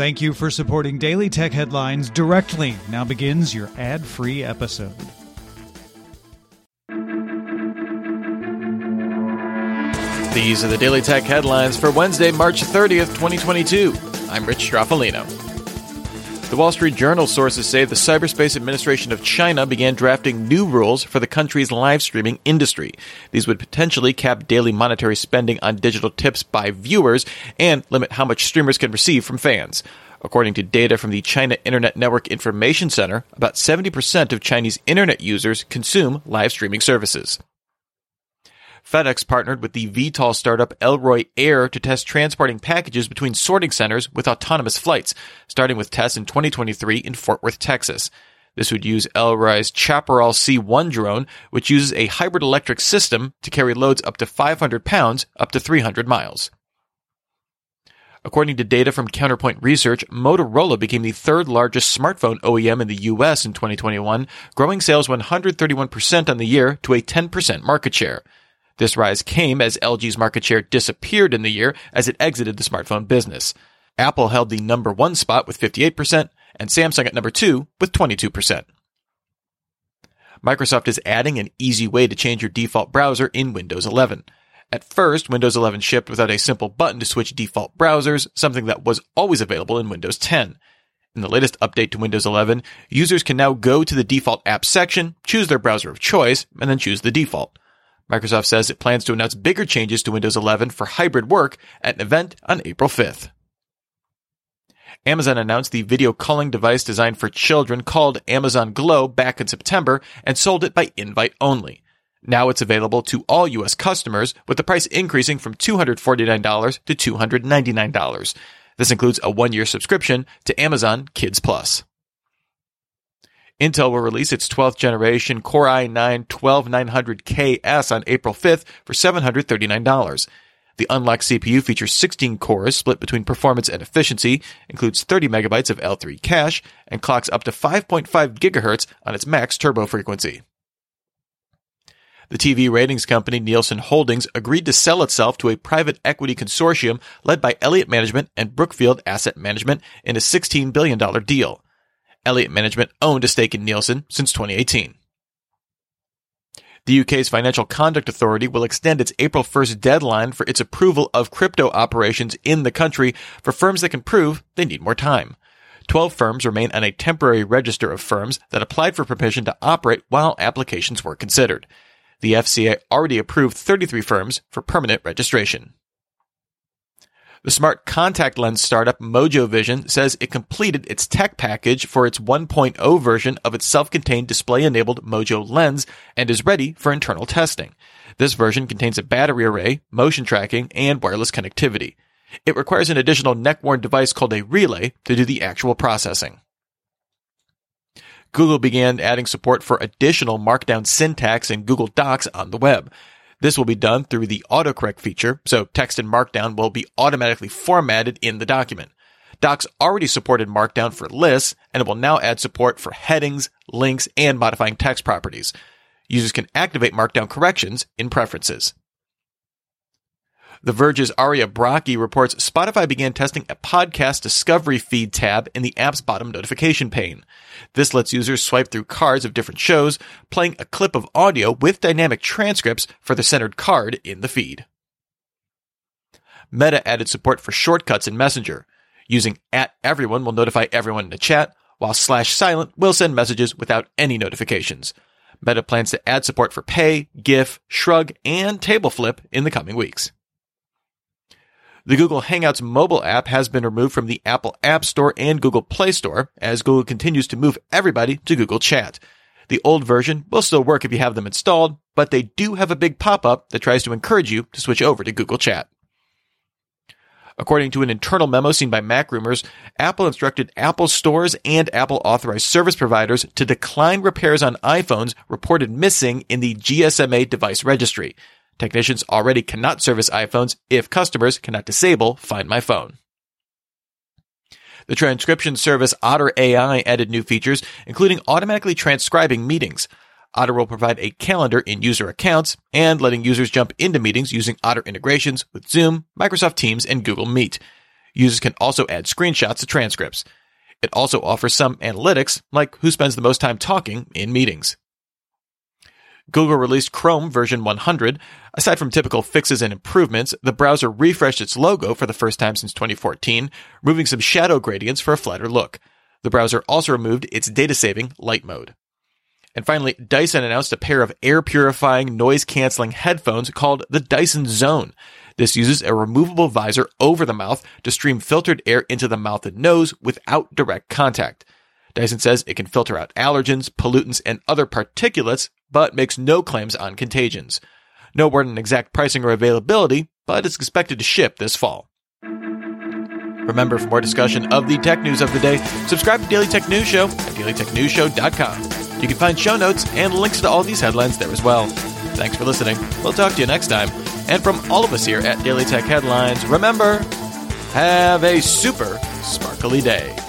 Thank you for supporting Daily Tech Headlines directly. Now begins your ad free episode. These are the Daily Tech headlines for Wednesday, March 30th, 2022. I'm Rich Stroffolino. The Wall Street Journal sources say the Cyberspace Administration of China began drafting new rules for the country's live streaming industry. These would potentially cap daily monetary spending on digital tips by viewers and limit how much streamers can receive from fans. According to data from the China Internet Network Information Center, about 70% of Chinese internet users consume live streaming services. FedEx partnered with the VTOL startup Elroy Air to test transporting packages between sorting centers with autonomous flights, starting with tests in 2023 in Fort Worth, Texas. This would use Elroy's Chaparral C1 drone, which uses a hybrid electric system to carry loads up to 500 pounds up to 300 miles. According to data from Counterpoint Research, Motorola became the third largest smartphone OEM in the US in 2021, growing sales 131% on the year to a 10% market share. This rise came as LG's market share disappeared in the year as it exited the smartphone business. Apple held the number one spot with 58%, and Samsung at number two with 22%. Microsoft is adding an easy way to change your default browser in Windows 11. At first, Windows 11 shipped without a simple button to switch default browsers, something that was always available in Windows 10. In the latest update to Windows 11, users can now go to the default apps section, choose their browser of choice, and then choose the default. Microsoft says it plans to announce bigger changes to Windows 11 for hybrid work at an event on April 5th. Amazon announced the video calling device designed for children called Amazon Glow back in September and sold it by invite only. Now it's available to all US customers with the price increasing from $249 to $299. This includes a one year subscription to Amazon Kids Plus. Intel will release its 12th generation Core i9 12900KS on April 5th for $739. The unlocked CPU features 16 cores split between performance and efficiency, includes 30 megabytes of L3 cache, and clocks up to 5.5 gigahertz on its max turbo frequency. The TV ratings company Nielsen Holdings agreed to sell itself to a private equity consortium led by Elliott Management and Brookfield Asset Management in a $16 billion deal. Elliott Management owned a stake in Nielsen since 2018. The UK's Financial Conduct Authority will extend its April 1st deadline for its approval of crypto operations in the country for firms that can prove they need more time. 12 firms remain on a temporary register of firms that applied for permission to operate while applications were considered. The FCA already approved 33 firms for permanent registration. The smart contact lens startup Mojo Vision says it completed its tech package for its 1.0 version of its self-contained display-enabled Mojo lens and is ready for internal testing. This version contains a battery array, motion tracking, and wireless connectivity. It requires an additional neck-worn device called a relay to do the actual processing. Google began adding support for additional markdown syntax in Google Docs on the web. This will be done through the autocorrect feature, so text in Markdown will be automatically formatted in the document. Docs already supported Markdown for lists, and it will now add support for headings, links, and modifying text properties. Users can activate Markdown corrections in Preferences. The Verge's Aria Brockie reports Spotify began testing a podcast discovery feed tab in the app's bottom notification pane. This lets users swipe through cards of different shows, playing a clip of audio with dynamic transcripts for the centered card in the feed. Meta added support for shortcuts in Messenger. Using at everyone will notify everyone in the chat, while slash silent will send messages without any notifications. Meta plans to add support for Pay, GIF, Shrug, and Table Flip in the coming weeks. The Google Hangouts mobile app has been removed from the Apple App Store and Google Play Store as Google continues to move everybody to Google Chat. The old version will still work if you have them installed, but they do have a big pop-up that tries to encourage you to switch over to Google Chat. According to an internal memo seen by MacRumors, Apple instructed Apple stores and Apple authorized service providers to decline repairs on iPhones reported missing in the GSMA device registry. Technicians already cannot service iPhones if customers cannot disable Find My Phone. The transcription service Otter AI added new features, including automatically transcribing meetings. Otter will provide a calendar in user accounts and letting users jump into meetings using Otter integrations with Zoom, Microsoft Teams, and Google Meet. Users can also add screenshots to transcripts. It also offers some analytics, like who spends the most time talking in meetings. Google released Chrome version 100. Aside from typical fixes and improvements, the browser refreshed its logo for the first time since 2014, removing some shadow gradients for a flatter look. The browser also removed its data saving Lite mode. And finally, Dyson announced a pair of air purifying, noise canceling headphones called the Dyson Zone. This uses a removable visor over the mouth to stream filtered air into the mouth and nose without direct contact. Dyson says it can filter out allergens, pollutants, and other particulates, but makes no claims on contagions. No word on exact pricing or availability, but it's expected to ship this fall. Remember, for more discussion of the tech news of the day, subscribe to Daily Tech News Show at dailytechnewsshow.com. You can find show notes and links to all these headlines there as well. Thanks for listening. We'll talk to you next time. And from all of us here at Daily Tech Headlines, remember, have a super sparkly day.